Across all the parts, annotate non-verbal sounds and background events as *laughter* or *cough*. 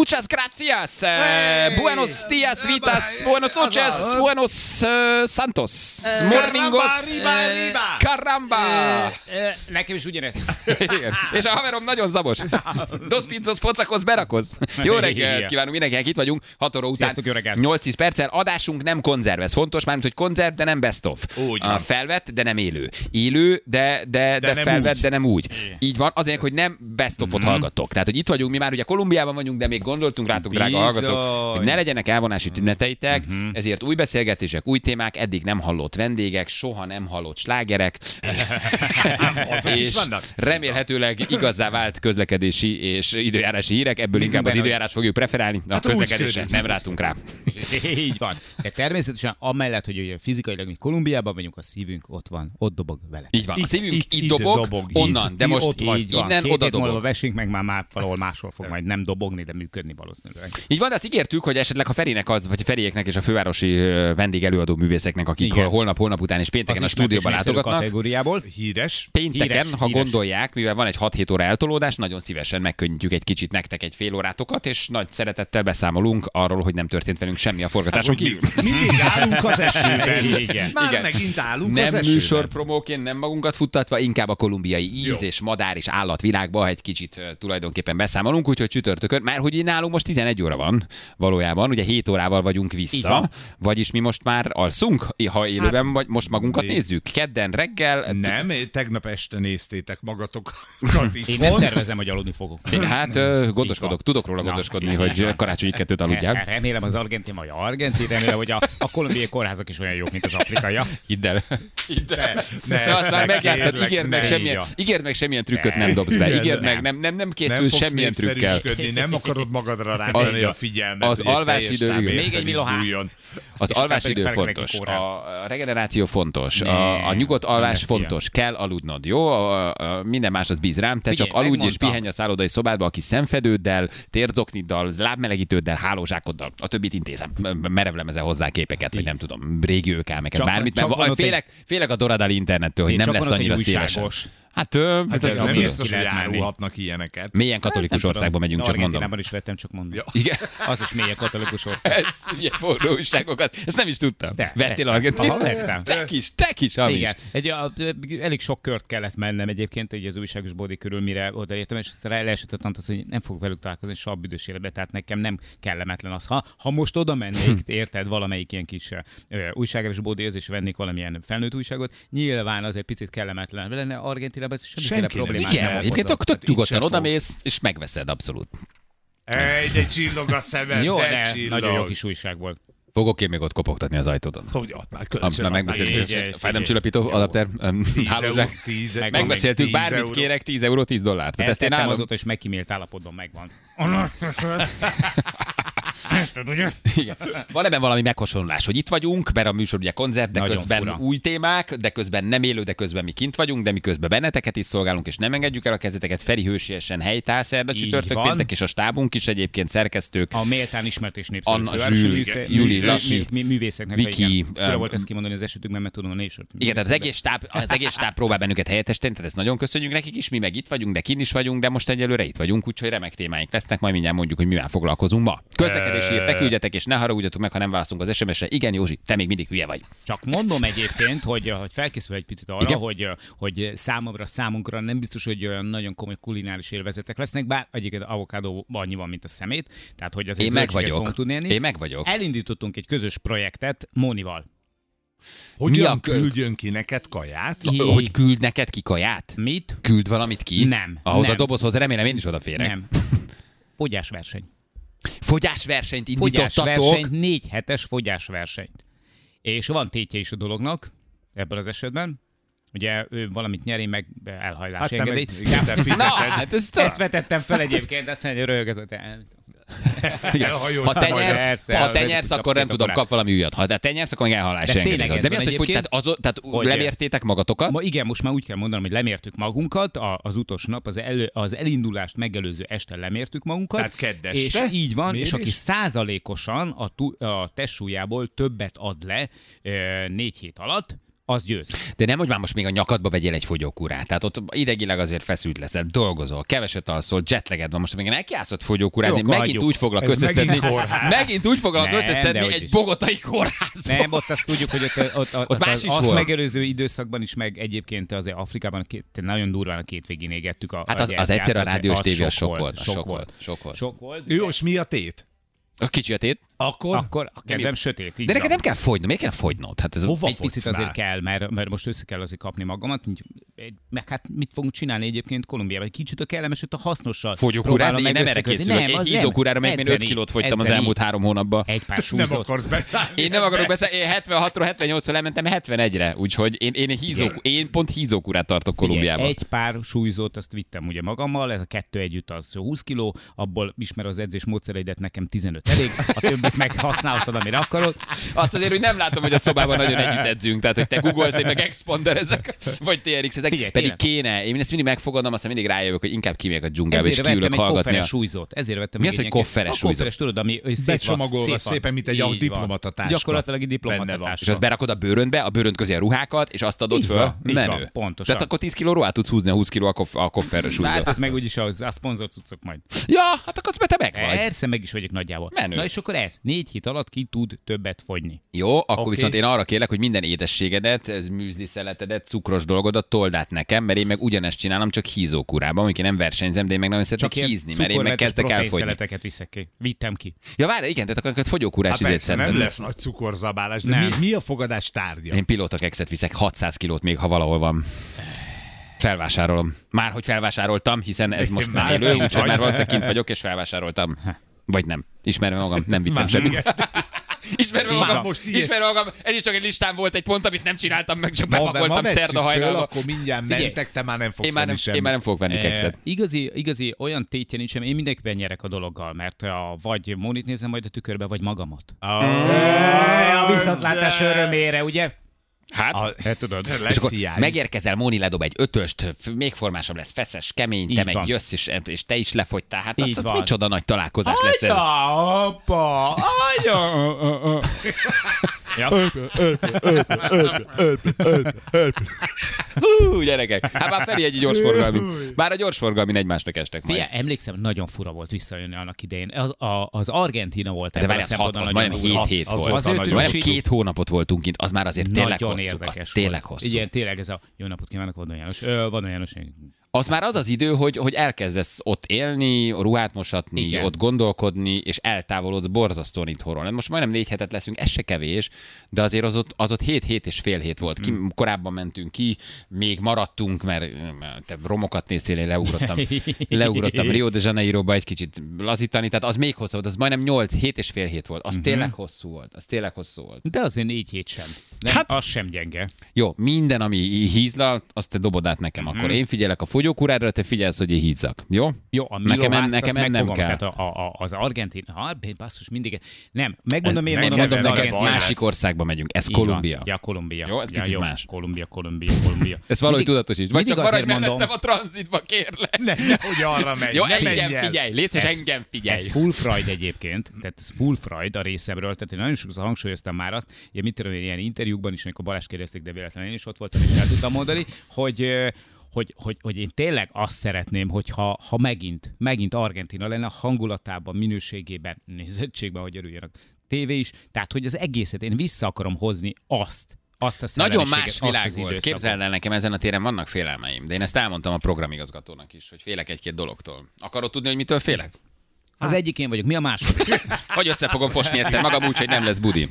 Muchas gracias. Eh, buenos días, vitas. Buenos noches. Buenos eh, santos. Morningos. Caramba, riba. Caramba. Ö, Nekem is ugyanezt. *laughs* Igen. És a haverom nagyon zabos. *laughs* Dos pizzos, pocakhoz, berakoz. Jó reggelt kívánunk mindenkinek, itt vagyunk. 6 óra után. Sziasztok, jó reggelt. 8-10 perccel. Adásunk nem konzerv, ez fontos, mármint, hogy konzerv, de nem best of. Úgy van. felvett, de nem élő. Élő, de, de, de, nem felvett, úgy. de nem úgy. Így van, azért, hogy nem best of-ot hallgatok. Tehát, hogy itt vagyunk, mi már ugye Kolumbiában vagyunk, de még gondoltunk rátok, drága Bizony. hallgatók, hogy ne legyenek elvonási tüneteteitek, ezért új beszélgetések, új témák, eddig nem hallott vendégek, soha nem hallott slágerek, *laughs* és remélhetőleg igazá vált közlekedési és időjárási hírek, ebből Bízunk inkább az időjárás fogjuk preferálni, a Hát úgy közlekedésre nem rátunk rá. *laughs* Így van. De természetesen amellett, hogy ugye fizikailag mi Kolumbiában vagyunk, a szívünk ott van, ott dobog vele. Így van, a Itt- szívünk itt, itt- dobog, dobog, onnan, itt, de most. Így van. innen Két oda dobog. vesünk, meg már, már valahol máshol fog majd nem dobogni, de működni valószínűleg. Így van, de azt ígértük, hogy esetleg a Ferinek az, vagy Feriéknek és a fővárosi vendégelőadó művészeknek, akik Igen. holnap, holnap után és pénteken a ismert és stúdióban látogatnak, kategóriából. Híres. Pénteken, Híres, ha híres. gondolják, mivel van egy 6-7 óra eltolódás, nagyon szívesen megkönnyítjük egy kicsit nektek egy fél órátokat, és nagy szeretettel beszámolunk arról, hogy nem történt velünk semmi a forgatáson Hogy kívül. mi- mindig állunk az esőben. Igen. Már Igen. megint állunk Nem az esőben. műsorpromóként, nem magunkat futtatva, inkább a kolumbiai íz Jó. és madár és állatvilágba egy kicsit tulajdonképpen beszámolunk, úgyhogy csütörtökön, mert hogy nálunk most 11 óra van valójában, ugye 7 órával vagyunk vissza, van. vagyis mi most már alszunk, ha élőben vagy, most magunkat mi- nézzük. Kedden reggel, Nem, tegnap este néztétek magatokat *laughs* Én nem itthon. tervezem, hogy aludni fogok. Hát ö, gondoskodok, tudok róla Na, gondoskodni, hogy karácsonyi kettőt aludjál. Remélem az argentin vagy argentin, remélem, hogy a, a kolumbiai kórházak is olyan jók, mint az afrikaiak. Hidd el. Hidd el. Ne, ne, De azt már ne, megjártad, kérlek, ígérd meg, ne. semmilyen, ígérd meg semmilyen trükköt Ne. nem dobsz be. Ígérd meg, nem. nem, nem, fogsz semmilyen trükkel. nem akarod magadra rántani Az- a figyelmet. az táv igen. Még egy izguljon. Az utána pedig fontos, a regeneráció fontos, a, a nyugodt alvás fontos, kell aludnod, jó? A, a, minden más az bíz rám, te Figyelj, csak aludj és pihenj a szállodai szobádba, aki szemfedőddel, térzokniddal, lábmelegítőddel, hálózsákoddal, a többit intézem. Merevlemezel hozzá képeket, vagy nem tudom, régi őkelmeket, Csak- bármit, mert félek, félek a Doradali internettől, hogy nem lesz annyira szélesen. Hát, ö, Hát hát de nem tudod, biztos, ki hogy árulhatnak ilyeneket. mélyen katolikus országba megyünk, csak mondom. Argentinában is vettem, csak mondom. Ja. Igen. Az is mélyen katolikus ország. Ez ugye forró újságokat. Ezt nem is tudtam. De, Vettél. Argentin? Aha, vettem. Te kis, te kis, hamis. Igen, egy, a, elég sok kört kellett mennem egyébként így az újságos bódi körül, mire odaértem, és aztán leesett azt, hogy nem fog velük találkozni soha a büdös életbe, tehát nekem nem kellemetlen az. Ha, ha most oda mennék, *laughs* érted, valamelyik ilyen kis újságos bódihoz, és vennék valamilyen felnőtt újságot, nyilván az egy picit kellemetlen lenne. Argentinában ez semmiféle Senki nem problémát Igen, nem egyébként tök, tök nyugodtan odamész, és megveszed abszolút. Egy, egy csillog a szemed, Jó, de de csillog. nagyon jó kis újság volt. Fogok én még ott kopogtatni az ajtódon. Hogy ott már Am- kölcsön. Már megbeszéltük, fájdalomcsillapító um, hálózsák. Megbeszéltük, bármit kérek, 10 euró, 10 dollár. Tehát ezt én állom. azóta, és megkímélt állapotban megvan. *laughs* Igen. Van ebben valami meghasonlulás, hogy itt vagyunk, mert a műsor ugye koncert, de Nagyon közben fura. új témák, de közben nem élő, de közben mi kint vagyunk, de mi közben benneteket is szolgálunk, és nem engedjük el a kezeteket. Feri hősiesen helytáll szerda, csütörtök, péntek, és a stábunk is egyébként szerkesztők. A méltán ismert és népszerű Anna, Zsül, művészeknek, Viki, um, volt ezt kimondani az esetükben, mert tudom a népsort. Igen, tehát az egész, stáb, az egész stáb próbál bennünket helyettesíteni, tehát ezt nagyon köszönjük nekik is, mi meg itt vagyunk, de kin is vagyunk, de most egyelőre itt vagyunk, úgyhogy remek témáink lesznek, majd mindjárt mondjuk, hogy mivel foglalkozunk ma. Közlekedési írtek, küldjetek, és ne haragudjatok meg, ha nem válaszunk az SMS-re. Igen, Józsi, te még mindig hülye vagy. Csak mondom egyébként, hogy, hogy felkészül egy picit arra, Igen? hogy, hogy számomra, számunkra nem biztos, hogy olyan nagyon komoly kulináris élvezetek lesznek, bár egyébként avokádó annyi van, mint a szemét, tehát hogy azért Én meg vagyok. tudni. Én meg vagyok. Elindítottunk egy közös projektet Mónival. Hogyan Mi a küldjön ki neked kaját? I- Hogy küld neked ki kaját? Mit? Küld valamit ki? Nem, Ahhoz nem. a dobozhoz remélem én is odaférek. Nem. *laughs* Fogyásverseny. Fogyásversenyt indítottatok. Fogyásversenyt, négy hetes fogyásversenyt. És van tétje is a dolognak, ebből az esetben. Ugye ő valamit nyer, én meg elhajlási Hát meg, engedélyt. igen, Na, hát ezt, Ezt vetettem fel egyébként, azt mondja, hogy röhögött. *laughs* Igen. Ha te nyersz, Persze, ha te nyersz, akkor nem tudom, kap valami újat. Ha te nyersz, akkor meg elhalás De tényleg De mi az, hogy, fogy, tehát, az, tehát hogy- lemértétek magatokat? Ma igen, most már úgy kell mondanom, hogy lemértük magunkat, a, az utolsó nap, az, elő, az elindulást megelőző este lemértük magunkat. Tehát kedd És így van, és aki Mérés? százalékosan a, tu, a testsúlyából többet ad le ö, négy hét alatt, az győz. De nem, hogy már most még a nyakadba vegyél egy fogyókúrát. Tehát ott idegileg azért feszült leszel, dolgozol, keveset alszol, jetleged van. Most még nekijátszott fogyókúrázni, megint hagyjuk. úgy foglak Ez összeszedni. megint. Megint úgy foglak Nem, összeszedni egy is. bogotai kórházba. Nem, ott azt tudjuk, hogy ott, ott, ott, ott más az, is azt volt. megelőző időszakban is, meg egyébként azért Afrikában két, nagyon durván a két végén égettük a Hát az- az gyertyát, egyszer a rádiós az tévé az sok volt, az sok volt, sok volt. Sok volt. Jó, és mi a tét? A kicsi a tét. Akkor Akkor a kedvem sötét. így De neked nem kell fogynod. Miért kell fogynod? Hát ez hova egy picit már? azért kell, mert, mert most össze kell azért kapni magamat, meg hát mit fogunk csinálni egyébként Kolumbiában? Egy kicsit a kellemes, a hasznossal. Fogyókúrázni, én meg nem erre készülök. Nem, az nem. hízókúrára meg én 5 Edzeni, kilót fogytam az edzeni. elmúlt három hónapban. Egy pár *laughs* Nem súlyzott. akarsz beszállni. Én nem akarok beszélni, én 76-ról 78-ra lementem 71-re, úgyhogy én, én, hízó, én pont hízókúrát tartok Kolumbiában. Egy pár súlyzót azt vittem ugye magammal, ez a kettő együtt az 20 kiló, abból ismer az edzés módszereidet, nekem 15 elég, a többit meg használhatod, amire akarod. Azt azért, hogy nem látom, hogy a szobában nagyon együtt edzünk, tehát hogy te googolsz, én meg expander ezek, vagy TRX ezek, Figyelj, pedig tényleg. kéne. Én ezt mindig megfogadom, aztán mindig rájövök, hogy inkább kimegyek a dzsungelbe, és Ezért kiülök vettem egy hallgatni. kofferes A... súlyzót. Ezért vettem Mi az, hogy kofferes a kofferes, tudod, ami Becsomagolva szépen, mint egy diplomatatáska. Gyakorlatilag egy diplomatatáska. És azt berakod a bőröndbe, a bőrönd közé a ruhákat, és azt adod föl. Menő. pontosan. Tehát akkor 10 kiló ruhát tudsz húzni, a 20 kiló a, koff- a kofferes De hát súlyzó. ez meg úgyis a, a szponzor cuccok majd. Ja, hát akkor te meg vagy. Persze, meg is vagyok nagyjából. Menő. Na és akkor ez, négy hét alatt ki tud többet fogyni. Jó, akkor Oké. viszont én arra kérlek, hogy minden édességedet, ez műzli szeletedet, cukros dolgodat told át nekem, mert én meg ugyanezt csinálom, csak hízókúrában, amikor én nem versenyzem, de én meg nagyon szeretek hízni, mert én meg kezdek elfogyni. proteinszeleteket viszek ki. Vittem ki. Ja, várj, igen, tehát akkor fogyókúrás Hát izét nem lesz nagy cukorzabálás, de Nem. mi, mi a fogadás tárgya? Én pilóta kekszet viszek, 600 kilót még, ha valahol van. Felvásárolom. Már hogy felvásároltam, hiszen ez most nem Már élő, úgyhogy már valószínűleg kint vagyok, és felvásároltam. Vagy nem. Ismerve magam, nem vittem semmit. *laughs* Ismerve Már magam, most ilyes- ismerve magam, ez is csak egy listán volt egy pont, amit nem csináltam meg, csak bepakoltam szerda föl, hajnalba. akkor mindjárt Figyelj. mentek, te már nem fogsz Én már, nem, venni én már nem fogok venni kekszet. Igazi, igazi olyan tétje nincs, én mindenkiben nyerek a dologgal, mert a, vagy Monit nézem majd a tükörbe, vagy magamat. Ah, A viszontlátás örömére, ugye? Hát, a- Hát tudod. és lesz akkor hiány. megérkezel, Móni ledob egy ötöst, még formásabb lesz, feszes, kemény, te Így meg van. jössz, és, és te is lefogytál. Hát Így az van. micsoda nagy találkozás lesz ez. Anya, apa, anya. Ja. Hú, gyerekek. Hát már Feri egy gyorsforgalmi. Bár a gyorsforgalmin egymásnak estek majd. Figyelj, emlékszem, nagyon fura volt visszajönni annak idején. Az, a, az Argentina volt De várj, az, hat, az majdnem durva. 7 hét Az volt. volt a Majdnem nagy két hónapot voltunk kint, az már azért tényleg hosszú. érdekes Az tényleg hosszú. Igen, tényleg ez a jó napot kívánok, Vadon János. Vadon János. Az már az az idő, hogy, hogy elkezdesz ott élni, ruhát mosatni, Igen. ott gondolkodni, és eltávolodsz borzasztóan itthonról. Hát Most majdnem négy hetet leszünk, ez se kevés, de azért az ott, az ott hét, hét és fél hét volt. Ki, korábban mentünk ki, még maradtunk, mert te romokat néztél, én leugrottam, *laughs* leugrottam Rio de Janeiroba egy kicsit lazítani, tehát az még hosszú volt, az majdnem nyolc, hét és fél hét volt. Az tényleg hosszú volt, az tényleg hosszú volt. De azért négy hét sem. Nem, Hát-. Az sem gyenge. Jó, minden, ami hízlal, azt te dobod át nekem Mhm. akkor. Én figyelek a fogyókúrára, te figyelsz, hogy én hízzak. Jó? Jó, a nekem, Milo en, Házt, nekem ennem megfogom, kell. Tehát a, a, az argentin, ha, basszus, mindig. Nem, megmondom, én mondom, Mondom ez az neked, argentin. másik országba megyünk. Ez. Kolumbia. Ja, Kolumbia. Jó, ez ja, picit más. Kolumbia, Kolumbia, Kolumbia. *laughs* Ezt valahogy tudatosítsd. Vagy csak azért mondom- a tranzitba, kérlek. Ne, nehogy arra megy. Jó, engem el. figyelj, Ez- engem figyelj. Ez full Freud egyébként, tehát ez full Freud a részemről, tehát én nagyon sokszor hangsúlyoztam már azt, ugye mit tudom én, ilyen interjúkban is, amikor Balázs kérdezték, de véletlenül én is ott voltam, és el tudtam mondani, hogy hogy, hogy, hogy én tényleg azt szeretném, hogyha ha megint, megint Argentina lenne a hangulatában, minőségében, nézettségben, hogy örüljön a tévé is, tehát hogy az egészet én vissza akarom hozni azt, azt a Nagyon más világ volt. Képzeld el nekem, ezen a téren vannak félelmeim. De én ezt elmondtam a programigazgatónak is, hogy félek egy-két dologtól. Akarod tudni, hogy mitől félek? Az egyik én vagyok, mi a második? Vagy *laughs* össze fogom fosni egyszer magam úgy, hogy nem lesz budi.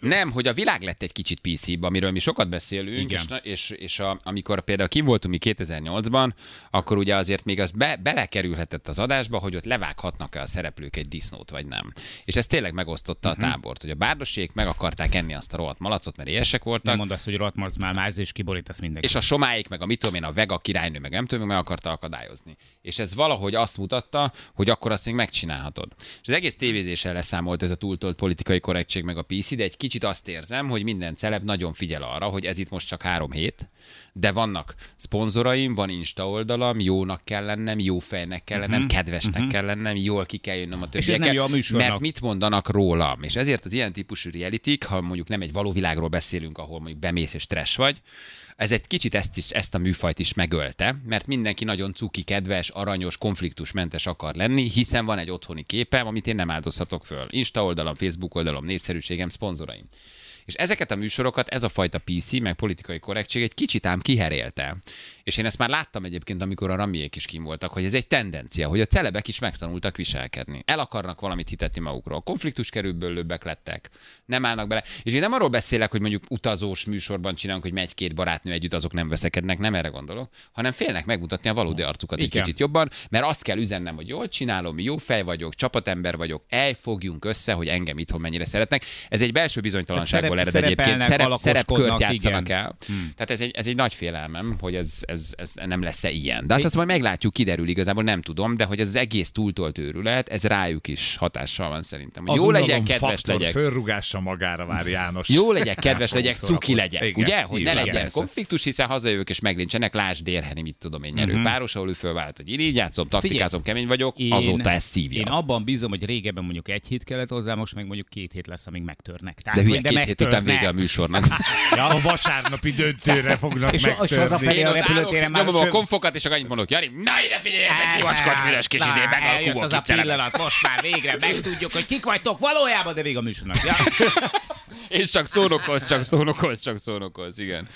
Nem, hogy a világ lett egy kicsit pc amiről mi sokat beszélünk, Igen. és, és, és a, amikor például kim voltunk mi 2008-ban, akkor ugye azért még az be, belekerülhetett az adásba, hogy ott levághatnak-e a szereplők egy disznót, vagy nem. És ez tényleg megosztotta Mhm. uh-huh. a tábort, hogy a bárdosék meg akarták enni azt a rohadt malacot, mert éhesek voltak, Nem mondd azt, hogy rohadt marc már márz és kiborítasz mindenki. és a somáik, meg a mit tudom én, a vega királynő, meg nem tudom, meg akarta akadályozni. És ez valahogy azt mutatta, hogy akkor azt még meg megcsinálhatod. És az egész tévézéssel leszámolt ez a túltolt politikai korrektség meg a PC, de egy kicsit azt érzem, hogy minden celeb nagyon figyel arra, hogy ez itt most csak három hét, de vannak szponzoraim, van Insta oldalam, jónak kell lennem, jó fejnek kell lennem, uh-huh. kedvesnek uh-huh. kell lennem, jól ki kell jönnöm a többiekkel, mert mit mondanak rólam. És ezért az ilyen típusú reality ha mondjuk nem egy való világról beszélünk, ahol mondjuk bemész és trash vagy, ez egy kicsit ezt, is, ezt a műfajt is megölte, mert mindenki nagyon cuki, kedves, aranyos, konfliktusmentes akar lenni, hiszen van egy otthoni képem, amit én nem áldozhatok föl. Insta oldalom, Facebook oldalom, népszerűségem, szponzoraim. És ezeket a műsorokat ez a fajta PC, meg politikai korrektség egy kicsit ám kiherélte. És én ezt már láttam egyébként, amikor a ramiék is kim voltak, hogy ez egy tendencia, hogy a celebek is megtanultak viselkedni. El akarnak valamit hitetni magukról. Konfliktus kerülbőlőbbek lettek. Nem állnak bele. És én nem arról beszélek, hogy mondjuk utazós műsorban csinálunk, hogy megy két barátnő együtt, azok nem veszekednek, nem erre gondolok, hanem félnek megmutatni a valódi arcukat egy Igen. kicsit jobban, mert azt kell üzennem, hogy jól csinálom, jó fej vagyok, csapatember vagyok, elfogjunk össze, hogy engem itthon mennyire szeretnek. Ez egy belső bizonytalanságból Hát ered szerep- egyébként. Szerep, szerepkört játszanak igen. el. Hmm. Tehát ez egy, ez egy nagy félelmem, hogy ez, ez, ez nem lesz-e ilyen. De hát azt majd meglátjuk, kiderül igazából, nem tudom, de hogy ez az egész túltolt őrület, ez rájuk is hatással van szerintem. Jó legyen, kedves legyek. Fölrugása magára vár János. Jó legyek, kedves legyek, cuki legyek, Igen, ugye? Hogy ne legyen konfliktus, hiszen hazajövök és meglincsenek, lásd Dérheni, mit tudom én, nyerő páros, ahol ő fölvállalt, hogy én így játszom, taktikázom, kemény vagyok, azóta ez szívja. Én abban bízom, hogy régebben mondjuk egy hét kellett hozzá, most meg mondjuk két hét lesz, amíg megtörnek. Tehát, de hülye, hogy két hét után vége a műsornak. *laughs* Ja, a vasárnapi döntőre fognak És- és megtörni. hazafelé Én a repülőtéren már nyomom a konfokat, és akkor annyit mondok, Jani, na ide figyeljetek, kivacskos büdös kis izé, Na, megalkuló eljött az a pillanat, most már végre megtudjuk, hogy kik vagytok valójában, de vége a műsornak. Ja. *laughs* És csak szónokolsz, csak szónokolsz, csak szónokolsz, igen.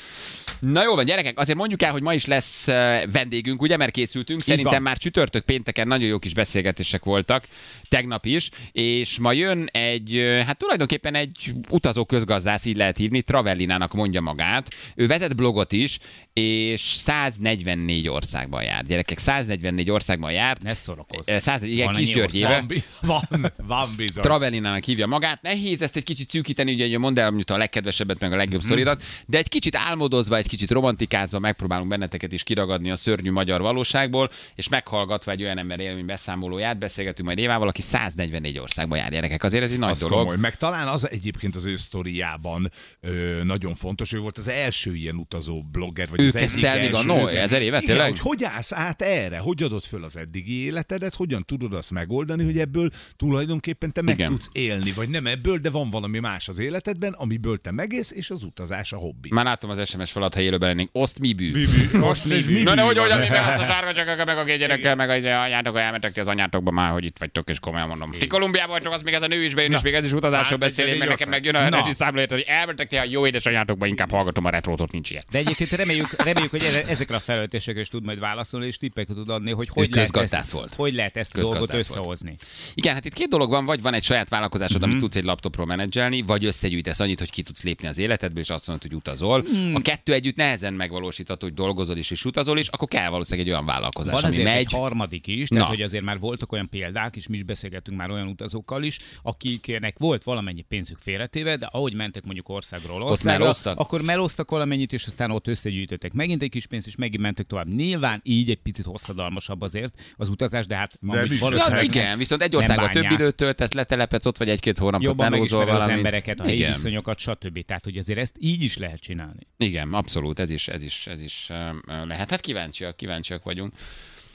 Na jó van, gyerekek, azért mondjuk el, hogy ma is lesz vendégünk, ugye, mert készültünk. Szerintem már csütörtök pénteken nagyon jó kis beszélgetések voltak, tegnap is, és ma jön egy, hát tulajdonképpen egy utazó közgazdász, így lehet hívni, Travellinának mondja magát. Ő vezet blogot is, és 144 országban jár. Gyerekek, 144 országban járt. Ne szórakozz. Eh, 100, igen, Van kis Györgyével. Van, van, bizony. Travellinának hívja magát. Nehéz ezt egy kicsit szűkíteni, ugye mondd el mondjuk a legkedvesebbet, meg a legjobb Mhm. sztoridat, de egy kicsit álmodozva, egy kicsit romantikázva megpróbálunk benneteket is kiragadni a szörnyű magyar valóságból, és meghallgatva egy olyan ember élmény beszámolóját, beszélgetünk majd Évával, aki 144 országban jár gyerekek. Azért ez egy nagy Az dolog. komoly. Meg talán az egyébként az ő sztoriában ö, nagyon fontos, ő volt az első ilyen utazó blogger, vagy Ő az egyik el még igen. ezer évet, igen, tényleg? hogy hogy állsz át erre? Hogy adod föl az eddigi életedet? Hogyan tudod azt megoldani, hogy ebből tulajdonképpen te meg Igen. tudsz élni? Vagy nem ebből, de van valami más az életedben, amiből te megélsz, és az utazás a hobbi. Már látom az SMS falat, ha élőben lennénk. Oszt mi bű. Most mi, mi, Na de hogy, mi hogy, hogy, az a sárga csakak, meg a két gyerekkel, meg az anyátok, hogy elmentek ti az anyátokba már, hogy itt vagytok, és komolyan mondom. Ti Kolumbiában vagytok, az még ez a nő is bejön, és még ez is utazásról beszél, meg nekem meg jön a Na. rezsi számlát, hogy elmentek ti a jó édesanyátokba, inkább hallgatom a retrótot, nincs ilyen. De egyébként reméljük, reméljük hogy eze- ezekre a felvetésekre is tud majd válaszolni, és tippeket tud adni, hogy hogy, lehet ezt, volt. hogy lehet ezt a dolgot összehozni. Igen, hát itt két dolog van, vagy van egy saját vállalkozásod, Mhm. mm-hmm. amit tudsz egy laptopról menedzselni, vagy összegyűjtesz annyit, hogy ki tudsz lépni az életedből, és azt mondod, hogy utazol. Hmm. Mm. A kettő együtt nehezen megvalósítható, hogy dolgozol is és utazol is, akkor kell valószínűleg egy olyan vállalkozás, Van ami azért megy. egy harmadik is, tehát Na. hogy azért már voltak olyan példák, és mi is beszélgettünk már olyan utazókkal is, akiknek volt valamennyi pénzük félretéve, de ahogy mentek mondjuk országról országra, akkor melóztak valamennyit, és aztán ott összegyűjtöttek megint egy kis pénzt, és megint mentek tovább. Nyilván így egy picit hosszadalmasabb azért az utazás, de hát De amúgy mi- Ja, valószínűleg igen, viszont egy országban több időt töltesz, letelepedsz, ott vagy egy-két hónapot, jobban melózol az embereket, a helyi igen. Viszonyokat, stb. Tehát, hogy azért ezt így is lehet csinálni. Igen, abszolút, ez is, ez is, ez is lehet. Hát kíváncsiak, kíváncsiak vagyunk.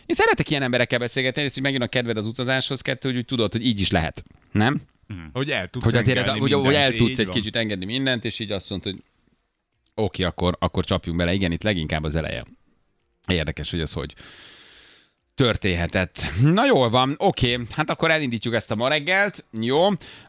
Én szeretek ilyen emberekkel beszélgetni, és hogy megjön a kedved az utazáshoz, kettő, hogy úgy tudod, hogy így is lehet. Nem? Hogy el tudsz Hogy azért ez, hogy, hogy el tudsz egy van. kicsit engedni mindent, és így azt mondod, hogy oké, akkor, akkor csapjunk bele. Igen, itt leginkább az eleje. Érdekes, hogy ez hogy történhetett. Na jól van, oké, hát akkor elindítjuk ezt a ma reggelt, jó.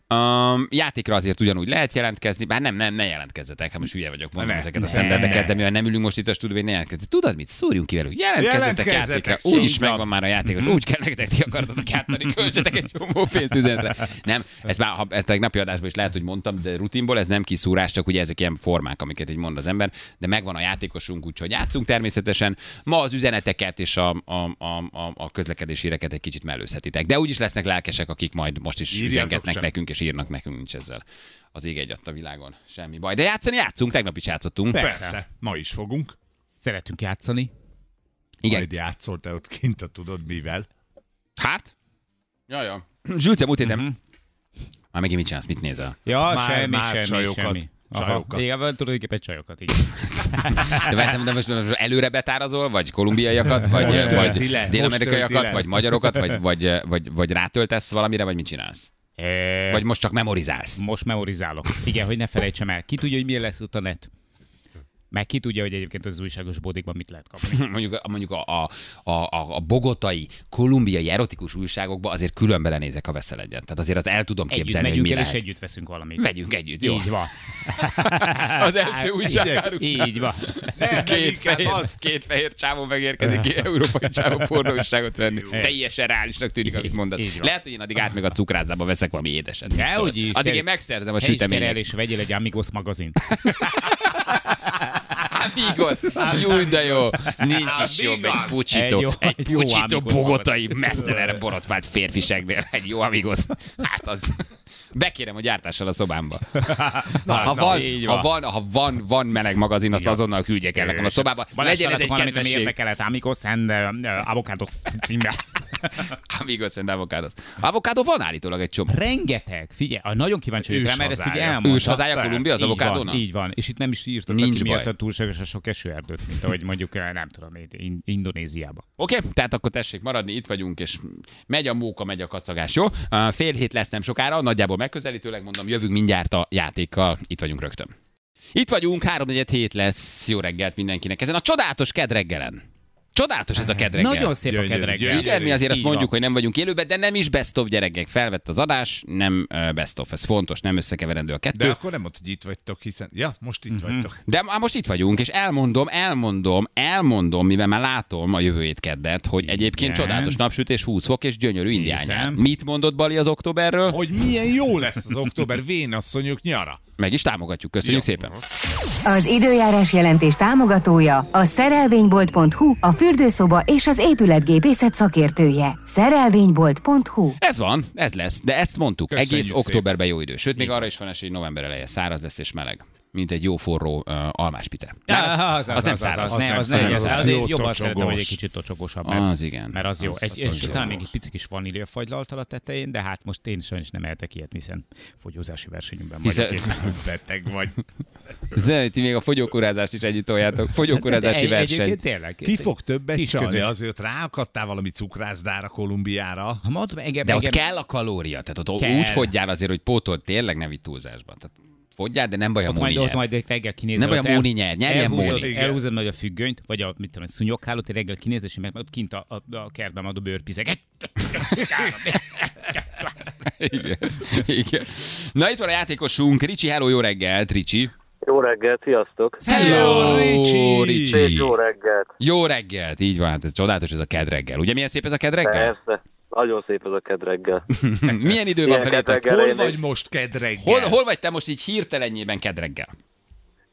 Um, játékra azért ugyanúgy lehet jelentkezni, bár nem, nem, ne jelentkezzetek, hát most hülye vagyok, mondom Ne, ezeket a standardeket, ne. de mivel nem ülünk most itt a stúdióban, ne jelentkezni. Tudod mit? Szúrjunk ki velük. Jelentkezzetek Jelentkezzetek, játékra. Úgy is megvan már a játékos, úgy kell nektek, ti akartatok játszani, költsetek egy csomó pénzt üzenetre. Nem, ez már, ha ezt tegnapi adásban is lehet, hogy mondtam, de rutinból ez nem kiszúrás, csak ugye ezek ilyen formák, amiket így mond az ember, de megvan a játékosunk, úgyhogy játszunk természetesen. Ma az üzeneteket és a, a, a, a, a közlekedési híreket egy kicsit mellőzhetitek. De úgyis lesznek lelkesek, akik majd most is Írjatok üzengetnek csak. nekünk, és írnak nekünk, nincs ezzel az ég egy a világon. Semmi baj. De játszani játszunk, tegnap is játszottunk. Persze. Persze, ma is fogunk. Szeretünk játszani. Igen. Majd játszol te ott kint, a tudod mivel. Hát? Ja, ja. Zsülce, múlt héten. Már megint mit csinálsz, mit nézel? Ja, Már- semmi, már semmi, csajokat. semmi. Aha, Csajokat. Igen, tulajdonképpen csajokat, igen. *laughs* De, vártam, de most, most előre betárazol, vagy kolumbiaiakat, vagy, Most vagy dél-amerikaiakat, vagy magyarokat, vagy, vagy, vagy, vagy rátöltesz valamire, vagy mit csinálsz? E, Vagy most csak memorizálsz? Most memorizálok. Igen, hogy ne felejtsem el. Ki tudja, hogy milyen lesz ott a net? Meg ki tudja, hogy egyébként az újságos bódikban mit lehet kapni. *laughs* Mondjuk, mondjuk a, a, a, a, bogotai, kolumbiai erotikus újságokba azért külön belenézek, ha veszel egyet. Tehát azért azt el tudom Együtt képzelni, hogy megyünk mi el, és lehet. együtt veszünk valamit. Vegyünk együtt, jó? Így van. *laughs* Az első *laughs* újságárus. Így van. Nem, Két fehér, azt. két fehér csávó megérkezik ki európai csávó pornóságot venni. Teljesen reálisnak tűnik, amit mondasz. Így. Lehet, hogy én addig át meg a cukrászdába veszek valami édeset. Dehogy is. Addig én megszerzem a süteményet. és vegyél egy Amigos magazint. Amigos, jó, de jó. Nincs is jobb egy pucsitó, Egy jó- egy egy jó pucsitó Amigos bogotai messzelenre borotvált férfiseknél. Egy jó amigos. Hát az... Bekérem a gyártással a szobámba. *laughs* ha, van, így ha, van. van, ha van, van meleg magazin, azt azonnal küldjek el nekem a szobába. Balázs, Legyen ez egy valamit, ami kedvesség. érdekelet, Amigos and uh, Avocados címmel. *laughs* Amigos and avocados. Avokádó van állítólag egy csomó. Rengeteg, figyelj, nagyon kíváncsi vagyok rá, mert ezt ugye elmondta. Ős hazája Kolumbia az Így van, avokádónak? Így van, és itt nem is írtak Nincs ki miatt baj. a sok esőerdőt, mint ahogy mondjuk, eh, nem tudom, In- Indonéziában. Oké, okay, tehát akkor tessék maradni, itt vagyunk, és megy a móka, megy a kacagás, jó? Fél hét lesz nem sokára, nagyjából megközelítőleg mondom, jövünk mindjárt a játékkal, itt vagyunk rögtön. Itt vagyunk, 3 hét lesz, jó reggelt mindenkinek. Ezen a csodálatos kedreggelen. Csodálatos ez a kedreggel. Nagyon szép a Gyönyörű, kedreggel. gyönyörű. Igen, mi azért azt mondjuk, van. hogy nem vagyunk élőben, de nem is best of gyerekek. Felvett az adás, nem best of. Ez fontos, nem összekeverendő a kettő. De akkor nem mondod, hogy itt vagytok, hiszen... Ja, most itt vagytok. De már most itt vagyunk, és elmondom, elmondom, elmondom, mivel már látom a jövő hét keddet, hogy egyébként Igen. csodálatos napsütés, 20 fok és gyönyörű indián Hiszem. nyár. Mit mondott Bali az októberről? Hogy milyen jó lesz az október vénasszonyok nyara. Meg is támogatjuk, köszönjük Jó. szépen. Az időjárás jelentés támogatója a szerelvénybolt.hu, a fürdőszoba és az épületgépészet szakértője. Szerelvénybolt.hu Ez van, ez lesz, de ezt mondtuk. Köszönjük Egész szépen. októberben jó idő. Sőt, még arra is van esély, hogy november eleje száraz lesz és meleg. Mint egy jó forró uh, almáspite. Ja, Bár az, az, az nem az, száraz. Az, nem, az, nem nem, az, száraz. az, az, jobban szeretem, hogy egy kicsit tocsogosabb. Az igen. Mert az jó. Az Egy, és talán még egy pici kis vaníliafagylalt a tetején, de hát most én sajnos nem ehetek ilyet, hiszen fogyózási versenyünkben Hiszen- vagyok. én. Beteg vagy. Zöld, ti még a fogyókúrázást is együtt toljátok. Fogyókúrázási De egy- verseny. Tényleg. Ki fog többet csalni? Azért ráakadtál valami cukrászdára Kolumbiára. Engem, De ott kell a kalória, tehát ott úgy fogyjál azért, hogy pótol tényleg nem itt túlzásban. Tehát fogyjál, de nem baj, ott Móni majd, ott majd reggel kinézel. Nem baj, a el- Móni nyer. Nyerjen elhúzod- Móni. Elhúzod majd a függönyt, vagy a, mit tudom, a szúnyoghálót, egy reggel kinézed, és meg ott kint a, a, a kertben adó bőrpizek. Igen. Igen. Na itt van a játékosunk, Ricsi, hello, jó reggelt, Ricsi. Jó reggelt, sziasztok! Hello, Ricsi! Ricsi. Jó reggelt! Jó reggelt, így van, hát ez csodálatos ez a kedreggel. Ugye milyen szép ez a kedreggel? Persze, nagyon szép ez a kedreggel. *laughs* milyen idő van felétek? Hol vagy most kedreggel? Hol, hol vagy te most így hirtelenjében kedreggel?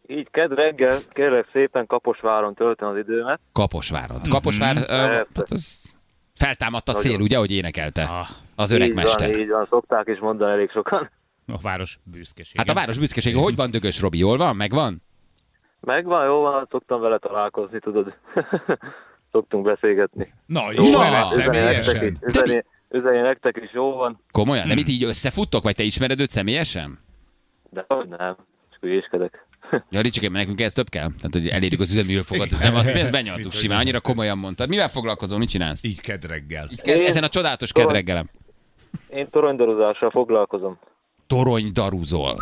Így kedreggel, kérlek szépen Kaposváron töltöm az időmet. Kaposvárod. Kaposvár, mm-hmm. Hát az feltámadt a szél, ugye, hogy énekelte Ah, az öreg így mester. van, így van, szokták is mondani elég sokan. a város büszkeség. Hát a város büszkesége, hogy van Dögös Robi, jól van? Megvan? Megvan, jó van, szoktam vele találkozni, tudod. *laughs* Szoktunk beszélgetni. Na, Na, ismered személyesen? üzeni, üzeni nektek is jó van, Komolyan? De mit így összefuttok, vagy te ismered őt személyesen? de hogy nem, csak hülyéskedek. Ja, Ricsikém, nekünk ez több kell. Tehát, hogy elérjük az üzemi hőfokot, ez nem az, ezt benyaltuk simán, annyira komolyan mondtad. Mivel foglalkozol, mit csinálsz? Így kedreggel. Ke- Ezen a csodálatos kedreggelem. Én toronydaruzással foglalkozom. Torony daruzol.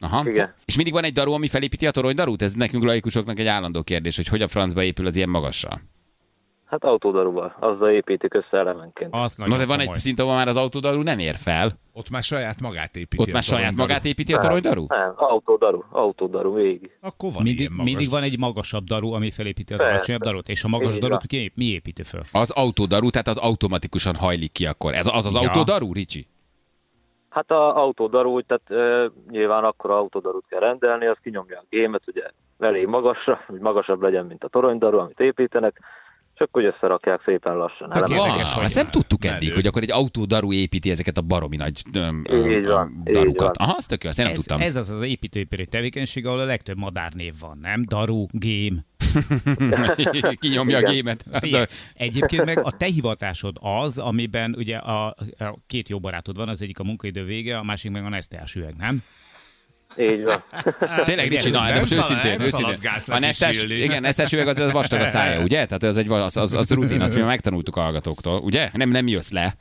Aha. Igen. És mindig van egy daru, ami felépíti a toronydarút? Ez nekünk laikusoknak egy állandó kérdés, hogy hogy a francba épül az ilyen magassal. Hát autódaruval, azzal építik össze elemenként. Az Na, de van komoly. egy szint, ahol már az autódarú nem ér fel. Ott már saját magát építi. Ott már saját magát építi a toronydarú? Nem, autódaru, autódaru végig. Akkor van Mindig, ilyen magas. mindig van egy magasabb daru, ami felépíti az alacsonyabb darut, és a magas Így darut ki, mi építi föl? Az autódarú, tehát az automatikusan hajlik ki akkor. Ez az az Ja. autódarú, Ricsi? Hát a autódaru, tehát e, nyilván akkor autódarut kell rendelni, az kinyomja a gémet, ugye elég magasra, hogy magasabb legyen, mint a toronydaru, amit építenek, csak úgy összerakják szépen lassan. Tök érdekes, hogy- ezt nem tudtuk eddig, Menő. hogy akkor egy autódaru építi ezeket a baromi nagy öm, öm, Így van, így darukat. van. Aha, azt tök jó, azt én nem Ez, tudtam. ez az az építőipari tevékenység, ahol a legtöbb madárnév van, nem? Daru, game. *laughs* Kinyomja a Igen. gémet. Figyelj, Egyébként meg a te hivatásod az, amiben ugye a, a két jó barátod van, az egyik a munkaidő vége, a másik meg a neszteás üveg, nem? Így van. *laughs* Tényleg, Ricsi, na, de most szalad- őszintén, őszintén. A nesztes, igen, nesztes üveg az, az vastag a *laughs* szája, ugye? Tehát az, egy, az, az, az rutin, azt mi megtanultuk a hallgatóktól, ugye? Nem, nem jössz le.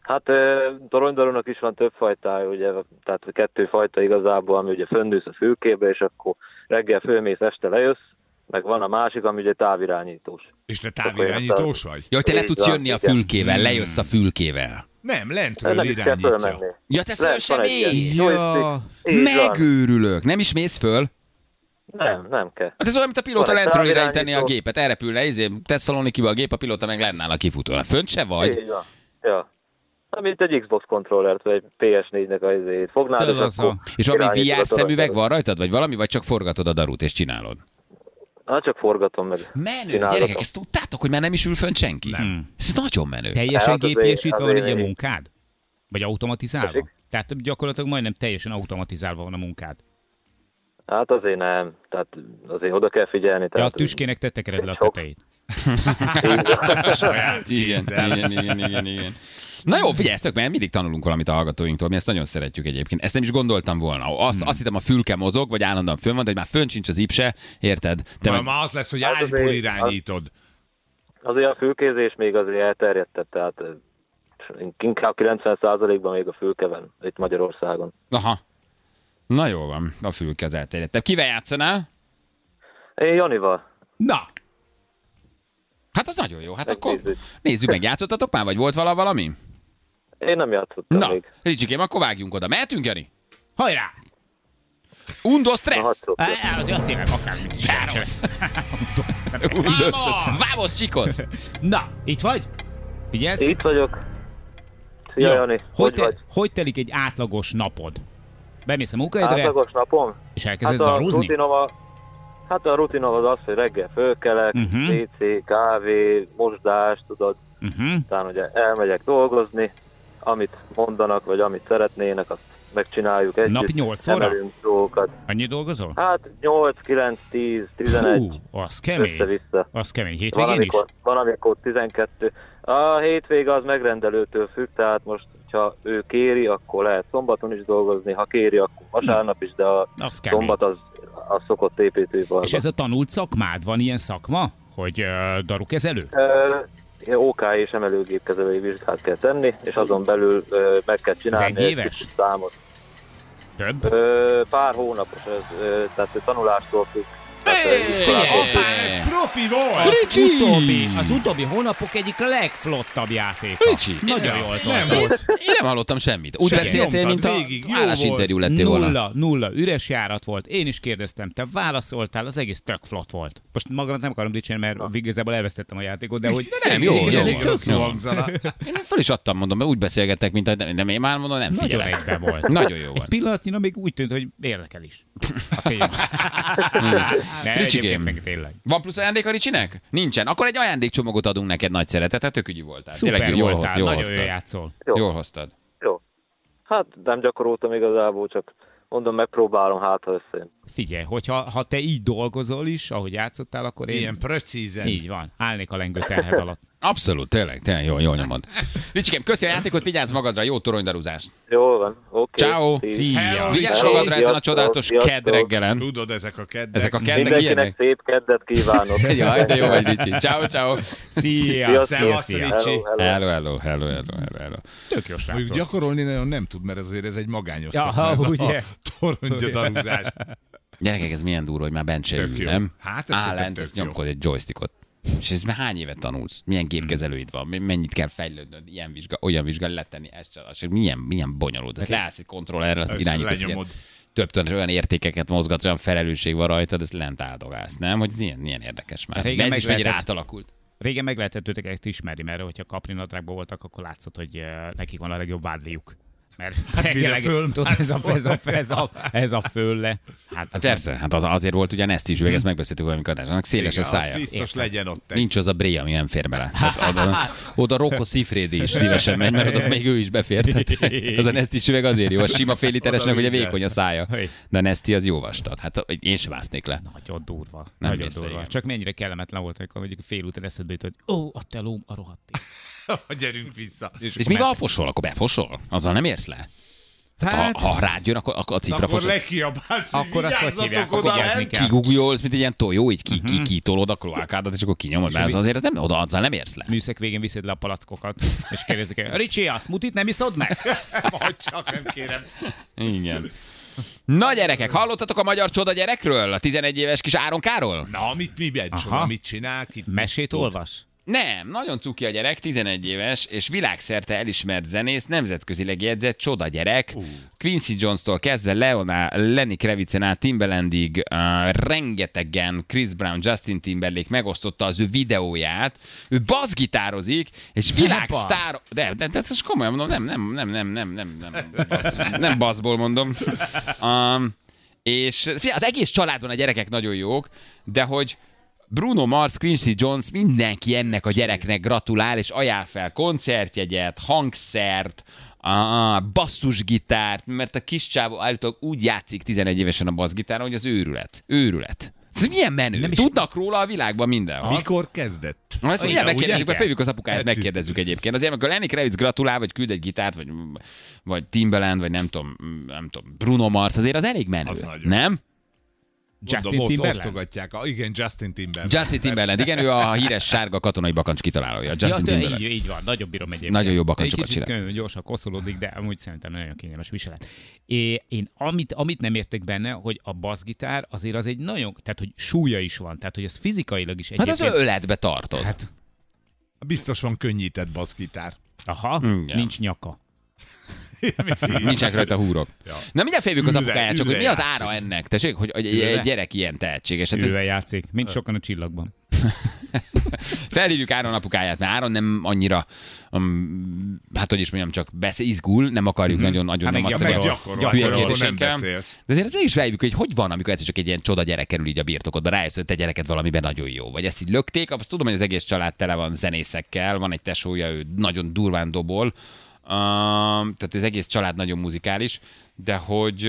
Hát ö, toronydarúnak is van több fajtája, ugye, tehát kettő fajta igazából, ami ugye fönnülsz a fülkébe, és akkor reggel fölmész, este lejössz, meg van a másik, ami ugye távirányítós. És te távirányítós vagy? Ja, hogy te le tudsz jönni a fülkével, lejössz a fülkével. Nem, lentről Nem is kell irányítja. Ja, te föl Lehet, sem mész! van. Megőrülök. Nem is mész föl? Nem, nem kell. Hát ez olyan, mint a pilóta Van lentről irányítani a gépet. Elrepülne, izé, Tesszalonikiba a gép, a pilóta meg lenne a kifutó. Fönt se vagy? Így van. Ja. Hát, mint egy Xbox kontrollert, vagy egy PS4-nek az izét fognád, és az akkor a- És valami VR szemüveg van rajtad, vagy valami, vagy csak forgatod a darut és csinálod? Hát csak forgatom meg. Menő, gyerekek, ezt tudtátok, hogy már nem is ül fönt senki? Nem. Ez nagyon menő. Teljesen Hát gépiesítve van így a munkád? Vagy automatizálva? Tessék? Tehát gyakorlatilag majdnem teljesen automatizálva van a munkád. Hát azért nem. Tehát azért oda kell figyelni. Ja, a Tehát, tüskének te tekered le a tetejét. *laughs* Igen, igen, igen, igen, igen. Na jó, figyelj, ezt mert mindig tanulunk valamit a hallgatóinktól, mi ezt nagyon szeretjük egyébként. Ezt nem is gondoltam volna. Azt, Hmm. azt hittem a fülke mozog, vagy állandóan fönn van, de hogy már fönn sincs az ipse, érted? Te Ma, meg... ma az lesz, hogy Hát ágyból azért- irányítod. Azért a fülkézés még azért elterjedtett, tehát inkább 90%-ban még a fülke van itt Magyarországon. Aha. Na jó van, a fülke az elterjedtebb. Kivel játszanál? Én Janival. Na, Hát az nagyon jó. Hát akkor Megnézzük. nézzük meg, játszottatok már, vagy volt vala valami? Én nem játszottam Na, még. Ricsikém, akkor vágjunk oda. Mehetünk, Jani? hajrá! Undo Na, stressz! ja, tényleg, akármit is Város! *laughs* Undo. *laughs* Vamos, chicos! Na, itt vagy? Figyelsz? Itt vagyok. Szia, Jó. Jani. Hogy, Hogy, te, vagy? hogy telik egy átlagos napod? Bemész a munkaidőre, Átlagos napom? és elkezdesz Hát a rutinom, a, hát a rutinom az az, hogy reggel fölkelek, uh-huh. WC, kávé, mosdás, tudod, Uh-huh. utána ugye elmegyek dolgozni, amit mondanak, vagy amit szeretnének, azt megcsináljuk együtt. Napi nyolc óra? Emelünk dolgokat. Annyi dolgozol? Hát 8, 9, 10, 11, Hú, az kemény. össze-vissza. Az kemény. Van Hétvégén is? amikor, van, amikor 12. A hétvége az megrendelőtől függ, tehát most, ha ő kéri, akkor lehet szombaton is dolgozni, ha kéri, akkor vasárnap is, de a Az kemény. szombat az, az szokott építőiparban. És ez a tanult szakmád? Van ilyen szakma? Hogy uh, darukezelő? Ilyen OK és emelőgépkezelői vizsgát kell tenni, és azon belül ö, meg kell csinálni Ez egy éves? számot. Több? Ö, pár hónapos ez, ö, tehát tanulástól függ. Ez profi volt! Az Ricsi! utóbbi, az utóbbi hónapok egyik legflottabb játéka. Ricsi, Nagyon jól Nem volt. Én nem hallottam semmit. Úgy Segít. beszéltél, mint Nyomtad a végig, jó állásinterjú lettél volna. Nulla, nulla, üres járat volt. Én is kérdeztem, te válaszoltál, az egész tök flott volt. Most magamat nem akarom dicsérni, mert igazából elvesztettem a játékot, de hogy... Nem, jó, jó. ez egy van. tök jó hangzana. Én fel is adtam, mondom, mert úgy beszélgettek, mint a, nem, én már mondom, nem Nagyon figyelek. egybe volt. Nagyon jó Egy volt. pillanatnyira még úgy tűnt, hogy érdekel is. A téma. Ne, Ricsikém. tényleg. Van plusz ajándék a Ricsinek? Nincsen. Akkor egy ajándékcsomagot adunk neked nagy szeretetet, tök ügyi voltál. Szuper Tényleg jól, voltál, hoz, jól nagyon hoztad. jól játszol. Jó. Jól hoztad. Jó. Hát nem gyakoroltam igazából, csak mondom, megpróbálom, hát ha összejön. Figyelj, hogyha ha te így dolgozol is, ahogy játszottál, akkor én... Ilyen precízen. Így van, állnék a lengő terhed alatt. Abszolút, tényleg, tényleg jól, jól nyomod. *laughs* Ricsikém, köszi a játékot, vigyázz magadra, jó toronydarúzást. Jól van, oké. Ciao. Szia. Vigyázz Hello. magadra ezen a csodálatos kedd reggelen. Tudod, ezek a keddek. Ezek a keddek Mindenkinek ilyenek? szép keddet kívánok. *laughs* Jaj, de jó vagy, Ricsi. Ciao, ciao. Szia, szia. Ricsi. Hello, hello. Hello, hello, hello. Tök jó srác Mondjuk volt. gyakorolni nagyon nem tud, mert azért ez egy magányos Ja, szakma, ez ugye. a toronygyarúzás. Gyerekek, ez milyen durva, hogy már bent se ül, jó. nem? Hát, ez Áll szerintem lent, tök ezt jó. nyomkod egy joystickot. És ez már hány évet tanulsz? Milyen gépkezelőid van? Mennyit kell fejlődnöd? Ilyen vizsga, olyan vizsga letenni, ezt csak, az, milyen, milyen bonyolult. Ezt leállsz egy kontrollerre, azt irányítasz. lenyomod. Több tön, olyan értékeket mozgatsz, olyan felelősség van rajtad, ezt lent áldogálsz, nem? Hogy ez ilyen, ilyen érdekes már. Régen De ez is mennyire átalakult. Régen meg lehetett őket ismerni, mert hogyha kaprinadrágban voltak, akkor látszott, hogy eh, nekik van a legjobb vádliuk. Mert tényleg, fölmászol? tudod, ez a, ez, a, ez, a, ez a fölle. Hát Hát az persze, hát az, azért volt ugye Nesti üveg, ezt megbeszéltük valamikor adás, annak széles Igen, a az szája. biztos legyen ott egy. Nincs az a bré, ami nem fér bele. Tehát oda, oda Rocco Siffredi is szívesen megy, mert oda még ő is befér. Tehát az a Nesti üveg azért jó. A sima fél literesnek ugye vékony a szája. De a Nesti az jó vastag. Hát én sem másznék le. Nagyon durva. Nem nagyon durva. Csak mennyire kellemetlen volt, amikor mondjuk félúton eszedbe jutott, hogy ó, a telóm a rohadt. *laughs* Gyerünk vissza. És mi van, ha fosol? Akkor befosol? Azzal nem érsz le? Hát, ha, ha rád jön, akkor, akkor a cifra akkor lekiabálsz, Akkor azt hogy hívják, oda vigyázni kell. Kigugjolsz, mint egy ilyen tojó, így ki, ki, kitolod a kloákádat, és akkor kinyomod. Mert az azért ez nem, oda azzal nem érsz le. Műszek végén viszed le a palackokat, és kérdezik el, Ricsi, a smutit nem iszod meg? *laughs* Majd csak nem kérem. Igen. Na gyerekek, hallottatok a magyar csoda gyerekről? A 11 éves kis Áron Káról? Na, mit mi Aha. csoda, mit csinál? Ki, Mesét olvas? Nem, nagyon cuki a gyerek, 11 éves, és világszerte elismert zenész, nemzetközileg jegyzett csoda gyerek. Uh. Quincy Jones-tól kezdve Leona, Lenny Kravitz-en át Timbalandig, uh, rengetegen Chris Brown, Justin Timberlake megosztotta az ő videóját. Ő bassgitározik, és világsztár... De, de, de, ez komolyan mondom, nem, nem, nem, nem, nem, nem, nem, bassz, nem basszból mondom. Um, és az egész családban a gyerekek nagyon jók, de hogy Bruno Mars, Quincy Jones, mindenki ennek a gyereknek gratulál, és ajánl fel koncertjegyet, hangszert, a basszusgitárt, mert a kis csávó állítólag úgy játszik 11 évesen a basszgitáron, hogy az őrület. Őrület. Ez milyen menő. Nem is- Tudnak róla a világban mindenhol. Mikor kezdett? Na, Ezt Igen, megkérdezzük, mert felhívjuk az apukáját, Hát, megkérdezzük egyébként. Azért, amikor Lenny Kravitz gratulál, vagy küld egy gitárt, vagy, vagy Timbaland, vagy nem tudom, nem tudom, Bruno Mars, azért az elég menő. Az nagyon. Justin Mondom. A, igen, Justin Timberlake. Justin Timberland, igen, ő a híres sárga katonai bakancs kitalálója. Justin Ja, Timberland. így, így van, nagyon bírom egyébként. Nagyon jó Egy bakancsokat kicsit csinál. könnyű, gyorsan koszolódik, de amúgy szerintem nagyon kényelmes viselet. É, én amit, amit nem értek benne, hogy a bassgitár azért az egy nagyon, tehát hogy súlya is van, tehát hogy ez fizikailag is Hát egyébként. az öletbe tartod. Hát, Biztos van könnyített basszgitár. aha, Igen. nincs nyaka. Nincsenek rajta húrok. Ja. Na mindjárt felhívjuk az apukáját, csak hogy mi az ára ennek? Tessék, hogy hogy egy, gyerek ilyen tehetséges. Hát ez, játszik, mint sokan a csillagban. *laughs* felhívjuk Áron apukáját, mert Áron nem annyira, um, hát hogy is mondjam, csak beszél, izgul, nem akarjuk nagyon, nagyon Hát nem azt akarjuk. Gyakorol, hülye kérdésekkel. De azért ezt mégis felhívjuk, hogy hogy van, amikor egyszer csak egy ilyen csoda gyerek kerül így a birtokodba, rájössz, hogy te gyereket valamiben nagyon jó. Vagy ezt így lökték, azt tudom, hogy az egész család tele van zenészekkel, van egy tesója, ő nagyon durván dobol, uh, tehát az egész család nagyon muzikális, de hogy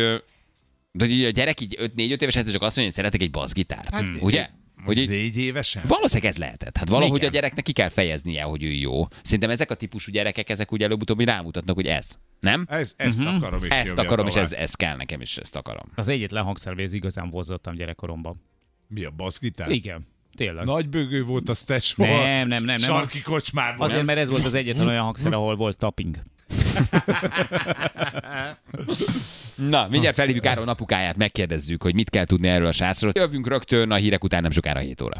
de hogy a gyerek így 4-5 éves egyszer csak azt mondja, hogy szeretek egy basszgitárt. Hát, ugye? Hogy így, Négy évesen? Valószínűleg ez lehetett. Hát valahogy Igen. a gyereknek ki kell fejeznie, hogy ő jó. Szerintem ezek a típusú gyerekek, ezek ugye előbb-utóbb rámutatnak, hogy ez. Nem? Ez, ezt Mhm. akarom is Ezt akarom, és ez, ez kell nekem is, ezt akarom. Az egyetlen hangszer, hogy ez igazán vozzottam gyerekkoromban. Mi a basszgitár? Igen, tényleg. Nagy bőgő volt a tesó. Nem, nem, nem, nem. Sarki kocsmában. Azért, mert ez volt az egyetlen olyan hangszer, ahol volt tapping. *laughs* Na, mindjárt felhívjuk Áron apukáját, megkérdezzük, hogy mit kell tudni erről a srácról. Jövünk rögtön a hírek után nem sokára 7 óra.